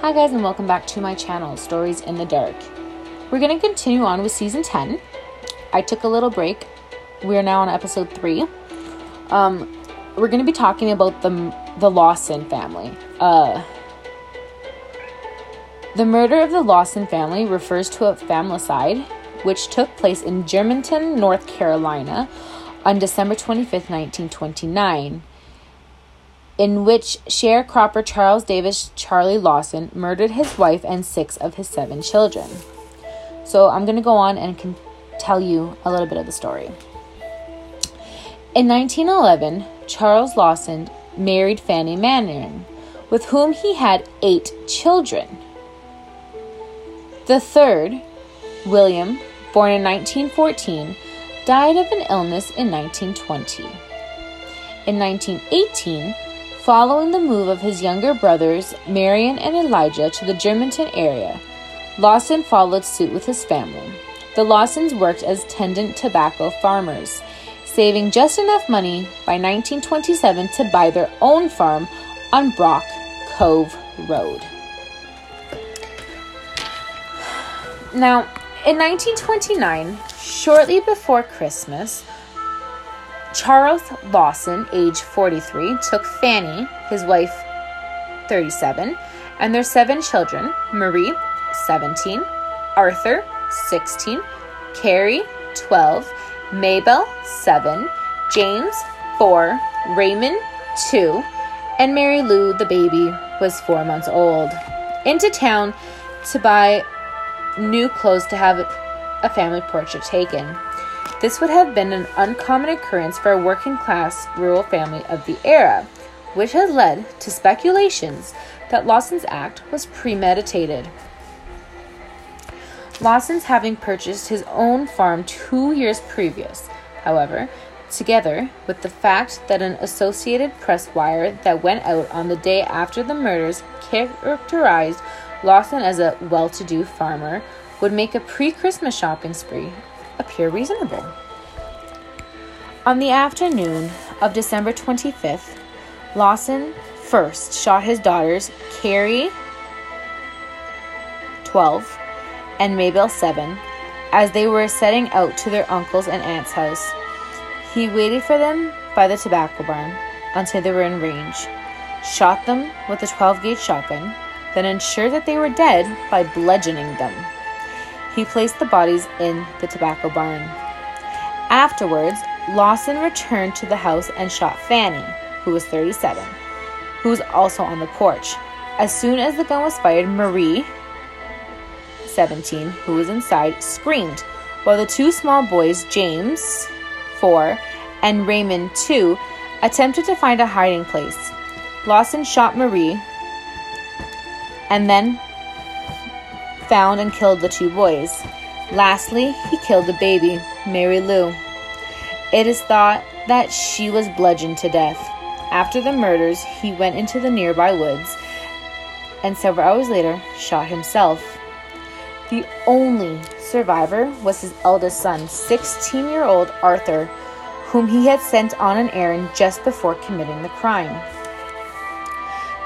Hi, guys, and welcome back to my channel, Stories in the Dark. We're going to continue on with season 10. I took a little break. We are now on episode 3. Um, we're going to be talking about the, the Lawson family. Uh, the murder of the Lawson family refers to a familicide which took place in Germantown, North Carolina on December 25th, 1929 in which sharecropper Charles Davis Charlie Lawson murdered his wife and six of his seven children. So I'm going to go on and can tell you a little bit of the story. In 1911, Charles Lawson married Fanny Mannering, with whom he had eight children. The third, William, born in 1914, died of an illness in 1920. In 1918, Following the move of his younger brothers, Marion and Elijah, to the Germantown area, Lawson followed suit with his family. The Lawsons worked as tenant tobacco farmers, saving just enough money by 1927 to buy their own farm on Brook Cove Road. Now, in 1929, shortly before Christmas, Charles Lawson, age 43, took Fanny, his wife, 37, and their seven children Marie, 17, Arthur, 16, Carrie, 12, Mabel, 7, James, 4, Raymond, 2, and Mary Lou, the baby, was 4 months old, into town to buy new clothes to have a family portrait taken. This would have been an uncommon occurrence for a working class rural family of the era, which has led to speculations that Lawson's act was premeditated. Lawson's having purchased his own farm two years previous, however, together with the fact that an Associated Press wire that went out on the day after the murders characterized Lawson as a well to do farmer, would make a pre Christmas shopping spree appear reasonable. On the afternoon of December 25th, Lawson first shot his daughters, Carrie, 12, and Mabel, 7, as they were setting out to their uncle's and aunt's house. He waited for them by the tobacco barn until they were in range, shot them with a 12 gauge shotgun, then ensured that they were dead by bludgeoning them. He placed the bodies in the tobacco barn. Afterwards, Lawson returned to the house and shot Fanny, who was 37, who was also on the porch. As soon as the gun was fired, Marie, 17, who was inside, screamed, while the two small boys, James, 4, and Raymond, 2, attempted to find a hiding place. Lawson shot Marie and then found and killed the two boys. Lastly, he killed the baby, Mary Lou. It is thought that she was bludgeoned to death. After the murders, he went into the nearby woods and several hours later shot himself. The only survivor was his eldest son, 16 year old Arthur, whom he had sent on an errand just before committing the crime.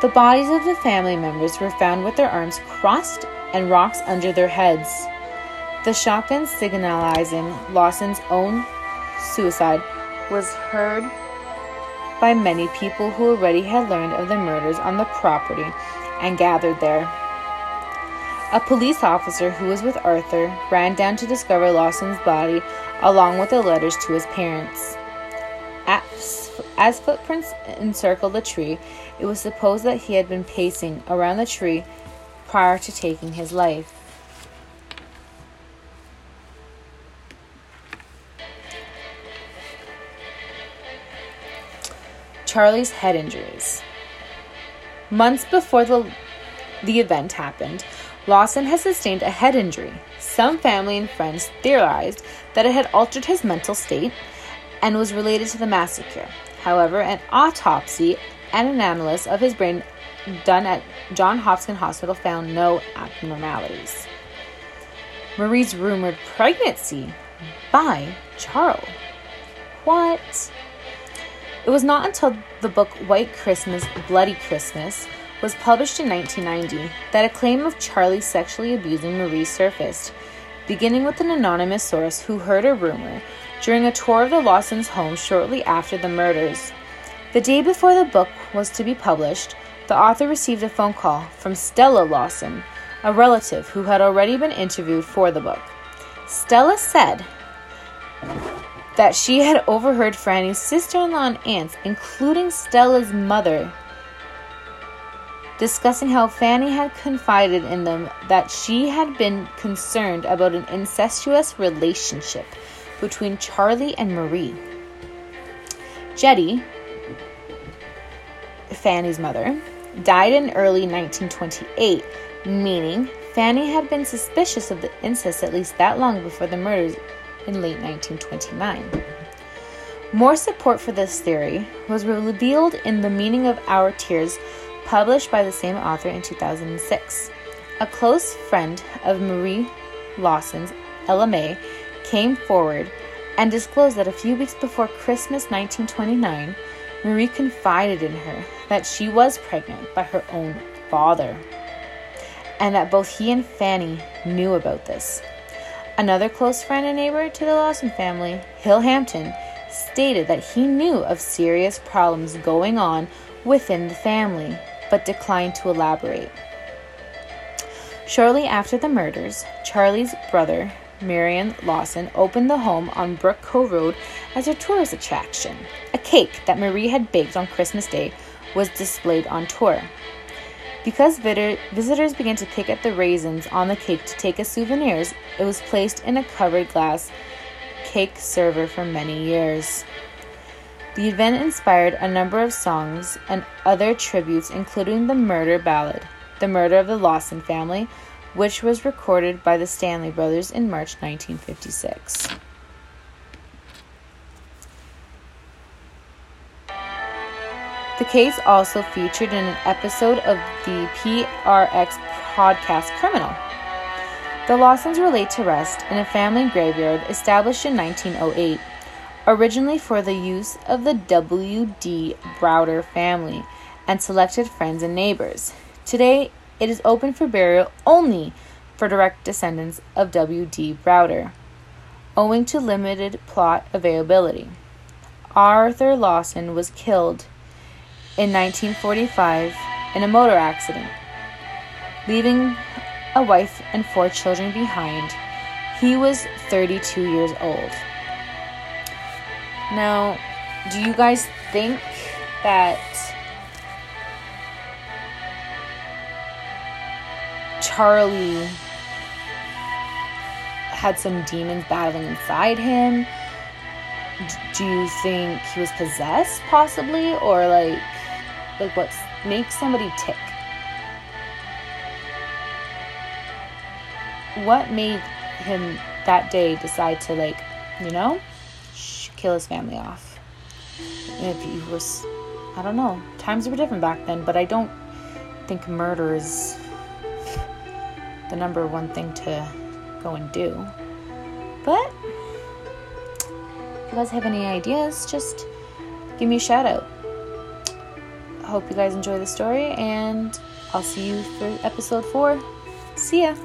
The bodies of the family members were found with their arms crossed and rocks under their heads. The shotgun signalizing Lawson's own suicide was heard by many people who already had learned of the murders on the property and gathered there. A police officer who was with Arthur ran down to discover Lawson's body along with the letters to his parents. As, footprints encircled the tree, it was supposed that he had been pacing around the tree prior to taking his life. Charlie's head injuries. Months before the, the event happened, Lawson had sustained a head injury. Some family and friends theorized that it had altered his mental state and was related to the massacre. However, an autopsy and analysis of his brain done at John Hopkins Hospital found no abnormalities. Marie's rumored pregnancy by Charles. What? It was not until the book White Christmas, Bloody Christmas was published in 1990 that a claim of Charlie sexually abusing Marie surfaced, beginning with an anonymous source who heard a rumor during a tour of the Lawsons' home shortly after the murders. The day before the book was to be published, the author received a phone call from Stella Lawson, a relative who had already been interviewed for the book. Stella said that she had overheard Franny's sister in law and aunts, including Stella's mother, discussing how Fanny had confided in them that she had been concerned about an incestuous relationship between Charlie and Marie. Jetty, Fanny's mother, died in early 1928, meaning Fanny had been suspicious of the incest at least that long before the murders in late 1929. More support for this theory was revealed in The Meaning of Our Tears, published by the same author in 2006. A close friend of Marie Lawson's, Ella May, came forward and disclosed that a few weeks before Christmas 1929, Marie confided in her that she was pregnant by her own father, and that both he and Fanny knew about this. Another close friend and neighbor to the Lawson family, Hill Hampton, stated that he knew of serious problems going on within the family, but declined to elaborate. Shortly after the murders, Charlie's brother, Marion Lawson, opened the home on Brook Cove Road as a tourist attraction. A cake that Marie had baked on Christmas Day was displayed on tour. Because visitors began to pick at the raisins on the cake to take as souvenirs, it was placed in a covered glass cake server for many years. The event inspired a number of songs and other tributes, including the murder ballad, The Murder of the Lawson Family, which was recorded by the Stanley Brothers in March 1956. The case also featured in an episode of the PRX podcast Criminal. The Lawsons were laid to rest in a family graveyard established in 1908, originally for the use of the W.D. Browder family and selected friends and neighbors. Today, it is open for burial only for direct descendants of W.D. Browder, owing to limited plot availability. Arthur Lawson was killed in 1945 in a motor accident, leaving a wife and four children behind. He was 32 years old. Now, do you guys think that Charlie had some demons battling inside him? Do you think he was possessed, possibly, or like like what makes somebody tick. What made him that day decide to like, you know, kill his family off? If he was, I don't know. Times were different back then, but I don't think murder is the number one thing to go and do. But if you guys have any ideas, just give me a shout out I hope you guys enjoy the story, and I'll see you for episode four. See ya!